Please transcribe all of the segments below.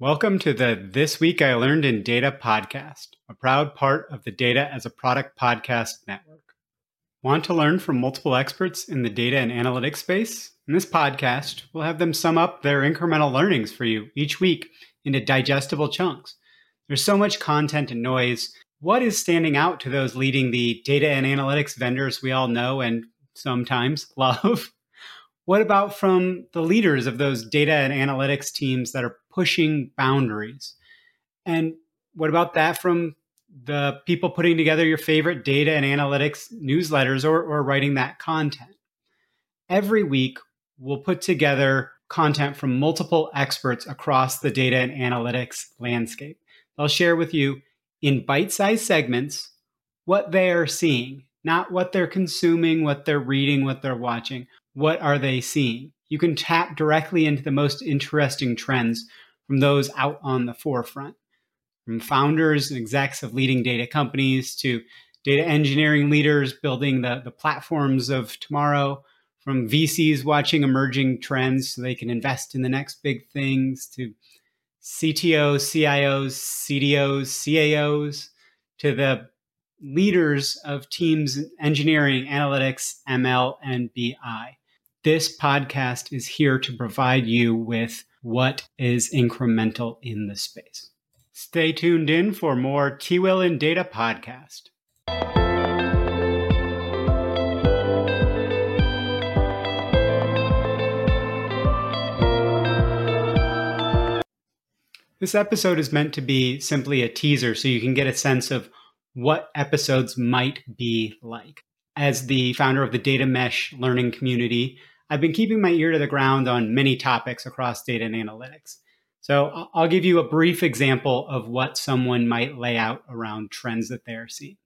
Welcome to the This Week I Learned in Data podcast, a proud part of the Data as a Product podcast network. Want to learn from multiple experts in the data and analytics space? In this podcast, we'll have them sum up their incremental learnings for you each week into digestible chunks. There's so much content and noise. What is standing out to those leading the data and analytics vendors we all know and sometimes love? What about from the leaders of those data and analytics teams that are pushing boundaries? And what about that from the people putting together your favorite data and analytics newsletters or, or writing that content? Every week, we'll put together content from multiple experts across the data and analytics landscape. They'll share with you in bite sized segments what they are seeing, not what they're consuming, what they're reading, what they're watching, what are they seeing? You can tap directly into the most interesting trends from those out on the forefront. From founders and execs of leading data companies to data engineering leaders building the, the platforms of tomorrow, from VCs watching emerging trends so they can invest in the next big things, to CTOs, CIOs, CDOs, CAOs, to the leaders of teams engineering, analytics, ML, and BI. This podcast is here to provide you with what is incremental in the space. Stay tuned in for more TWIL in Data podcast. This episode is meant to be simply a teaser so you can get a sense of what episodes might be like. As the founder of the Data Mesh learning community, I've been keeping my ear to the ground on many topics across data and analytics. So I'll give you a brief example of what someone might lay out around trends that they're seeing.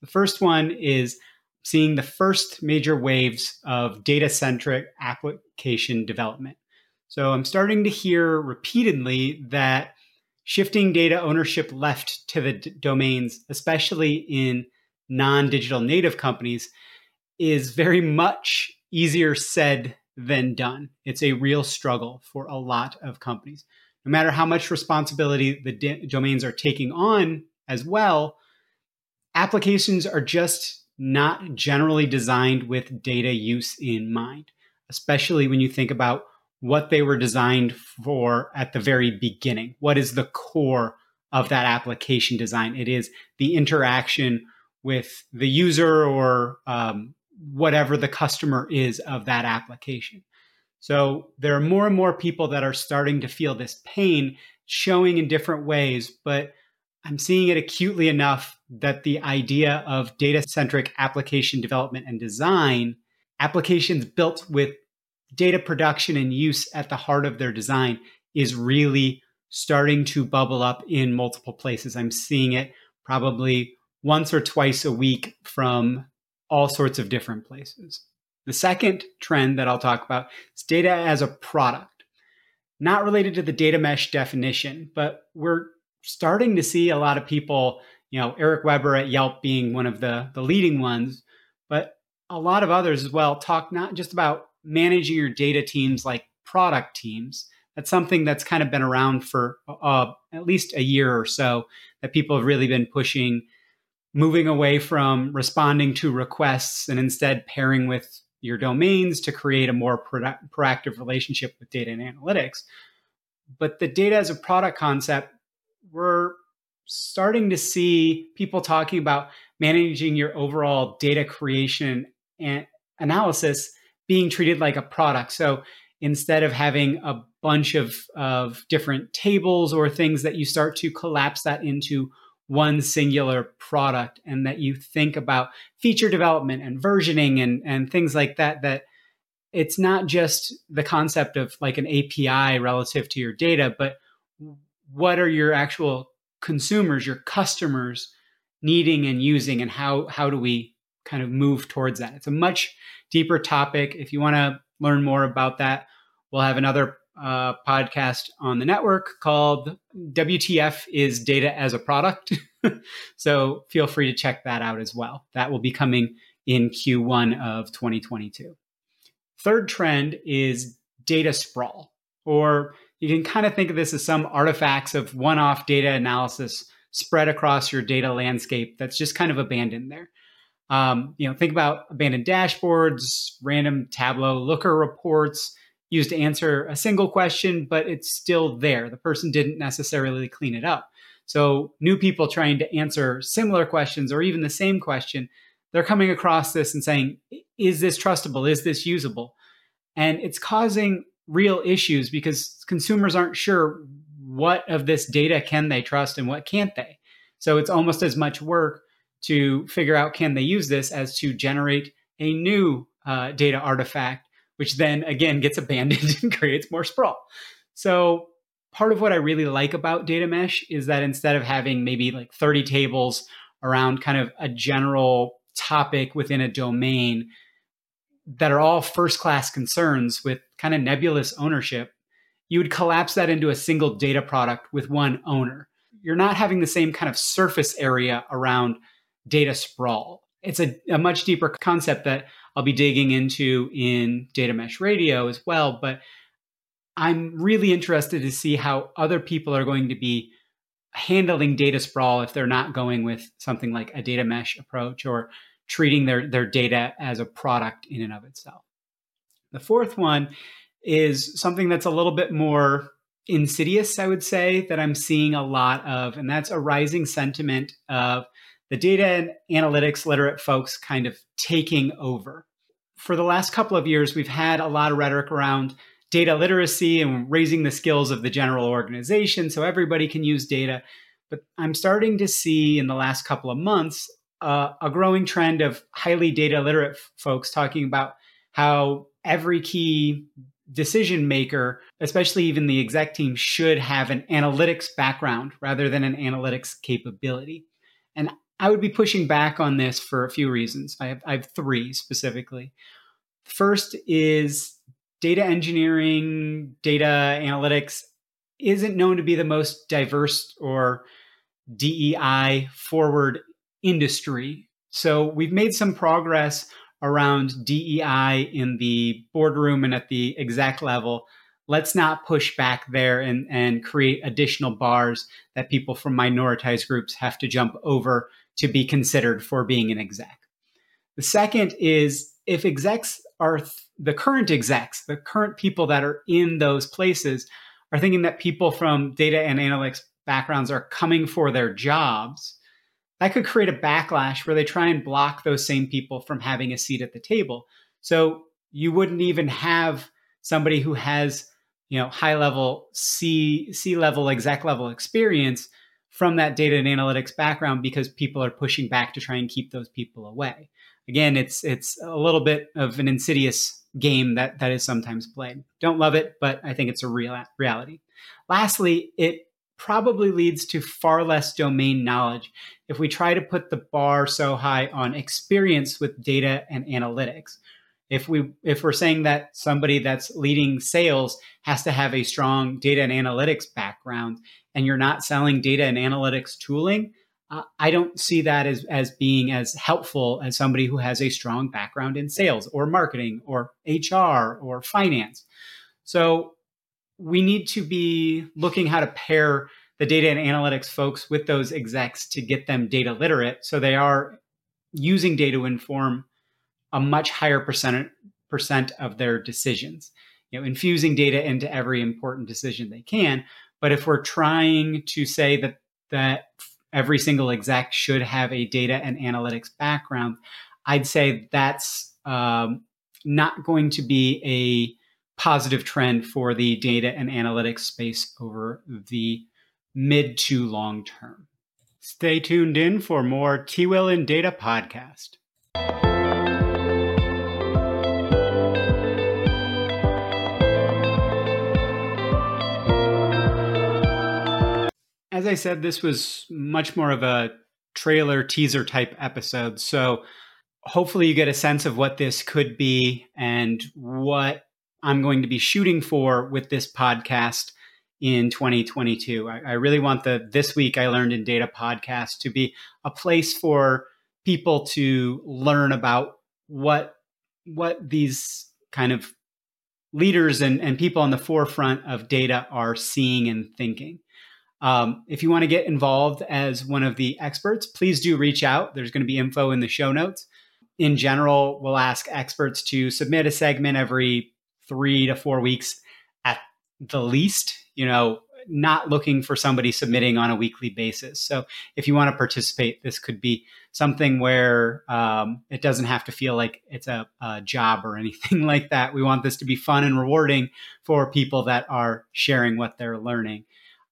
The first one is seeing the first major waves of data centric application development. So I'm starting to hear repeatedly that shifting data ownership left to the d- domains, especially in non digital native companies, is very much easier said than done. It's a real struggle for a lot of companies. No matter how much responsibility the d- domains are taking on as well, applications are just not generally designed with data use in mind, especially when you think about what they were designed for at the very beginning. What is the core of that application design? It is the interaction with the user or um, whatever the customer is of that application. So there are more and more people that are starting to feel this pain showing in different ways, but I'm seeing it acutely enough that the idea of data centric application development and design, applications built with data production and use at the heart of their design, is really starting to bubble up in multiple places. I'm seeing it probably once or twice a week from all sorts of different places. The second trend that I'll talk about is data as a product. Not related to the data mesh definition, but we're starting to see a lot of people, you know, Eric Weber at Yelp being one of the, the leading ones, but a lot of others as well talk not just about managing your data teams like product teams. That's something that's kind of been around for uh, at least a year or so that people have really been pushing moving away from responding to requests and instead pairing with your domains to create a more proactive relationship with data and analytics. But the data as a product concept, we're starting to see people talking about managing your overall data creation and analysis being treated like a product. So instead of having a bunch of, of different tables or things that you start to collapse that into one singular product and that you think about feature development and versioning and, and things like that, that it's not just the concept of like an API relative to your data, but what are your actual consumers, your customers needing and using, and how, how do we kind of move towards that? It's a much deeper topic. If you want to learn more about that, we'll have another uh, podcast on the network called WTF is Data as a Product. so feel free to check that out as well. That will be coming in Q1 of 2022. Third trend is data sprawl, or you can kind of think of this as some artifacts of one off data analysis spread across your data landscape that's just kind of abandoned there. Um, you know, think about abandoned dashboards, random Tableau Looker reports used to answer a single question, but it's still there. The person didn't necessarily clean it up. So, new people trying to answer similar questions or even the same question, they're coming across this and saying, Is this trustable? Is this usable? And it's causing real issues because consumers aren't sure what of this data can they trust and what can't they. So, it's almost as much work to figure out can they use this as to generate a new uh, data artifact, which then again gets abandoned and creates more sprawl. So part of what I really like about data mesh is that instead of having maybe like 30 tables around kind of a general topic within a domain that are all first class concerns with kind of nebulous ownership, you would collapse that into a single data product with one owner. You're not having the same kind of surface area around data sprawl. It's a, a much deeper concept that I'll be digging into in Data Mesh Radio as well. But I'm really interested to see how other people are going to be handling data sprawl if they're not going with something like a data mesh approach or treating their, their data as a product in and of itself. The fourth one is something that's a little bit more insidious, I would say, that I'm seeing a lot of, and that's a rising sentiment of the data and analytics literate folks kind of taking over. For the last couple of years, we've had a lot of rhetoric around data literacy and raising the skills of the general organization so everybody can use data. But I'm starting to see in the last couple of months uh, a growing trend of highly data literate f- folks talking about how every key decision maker, especially even the exec team, should have an analytics background rather than an analytics capability. And I would be pushing back on this for a few reasons. I have, I have three specifically. First is data engineering, data analytics isn't known to be the most diverse or DEI forward industry. So we've made some progress around DEI in the boardroom and at the exec level. Let's not push back there and, and create additional bars that people from minoritized groups have to jump over to be considered for being an exec. The second is if execs are th- the current execs, the current people that are in those places are thinking that people from data and analytics backgrounds are coming for their jobs, that could create a backlash where they try and block those same people from having a seat at the table. So you wouldn't even have somebody who has, you know, high level C C level exec level experience from that data and analytics background because people are pushing back to try and keep those people away. Again, it's it's a little bit of an insidious game that that is sometimes played. Don't love it, but I think it's a real reality. Lastly, it probably leads to far less domain knowledge if we try to put the bar so high on experience with data and analytics if we if we're saying that somebody that's leading sales has to have a strong data and analytics background and you're not selling data and analytics tooling uh, i don't see that as as being as helpful as somebody who has a strong background in sales or marketing or hr or finance so we need to be looking how to pair the data and analytics folks with those execs to get them data literate so they are using data to inform a much higher percent percent of their decisions. You know, infusing data into every important decision they can. But if we're trying to say that that every single exec should have a data and analytics background, I'd say that's um, not going to be a positive trend for the data and analytics space over the mid to long term. Stay tuned in for more TWIL in Data podcast. As I said, this was much more of a trailer teaser type episode. So hopefully you get a sense of what this could be and what I'm going to be shooting for with this podcast in 2022. I, I really want the This Week I Learned in Data podcast to be a place for people to learn about what what these kind of leaders and, and people on the forefront of data are seeing and thinking. Um, if you want to get involved as one of the experts, please do reach out. There's going to be info in the show notes. In general, we'll ask experts to submit a segment every three to four weeks at the least. You know, not looking for somebody submitting on a weekly basis. So if you want to participate, this could be something where um, it doesn't have to feel like it's a, a, job or anything like that. We want this to be fun and rewarding for people that are sharing what they're learning.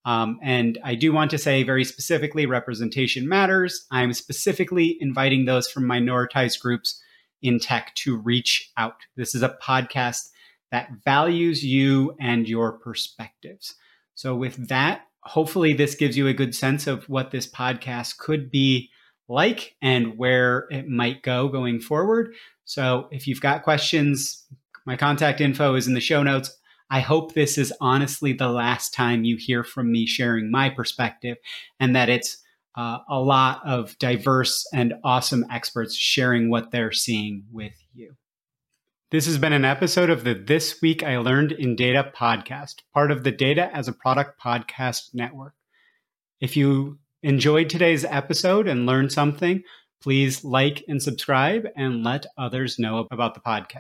Um, and I do want to say very specifically representation matters. I'm specifically inviting those from minoritized groups in tech to reach out. This is a podcast that values you and your perspectives. So, with that, hopefully, this gives you a good sense of what this podcast could be like and where it might go going forward. So, if you've got questions, my contact info is in the show notes. I hope this is honestly the last time you hear from me sharing my perspective and that it's uh, a lot of diverse and awesome experts sharing what they're seeing with you. This has been an episode of the This Week I Learned in Data podcast, part of the Data as a Product podcast network. If you enjoyed today's episode and learned something, please like and subscribe and let others know about the podcast.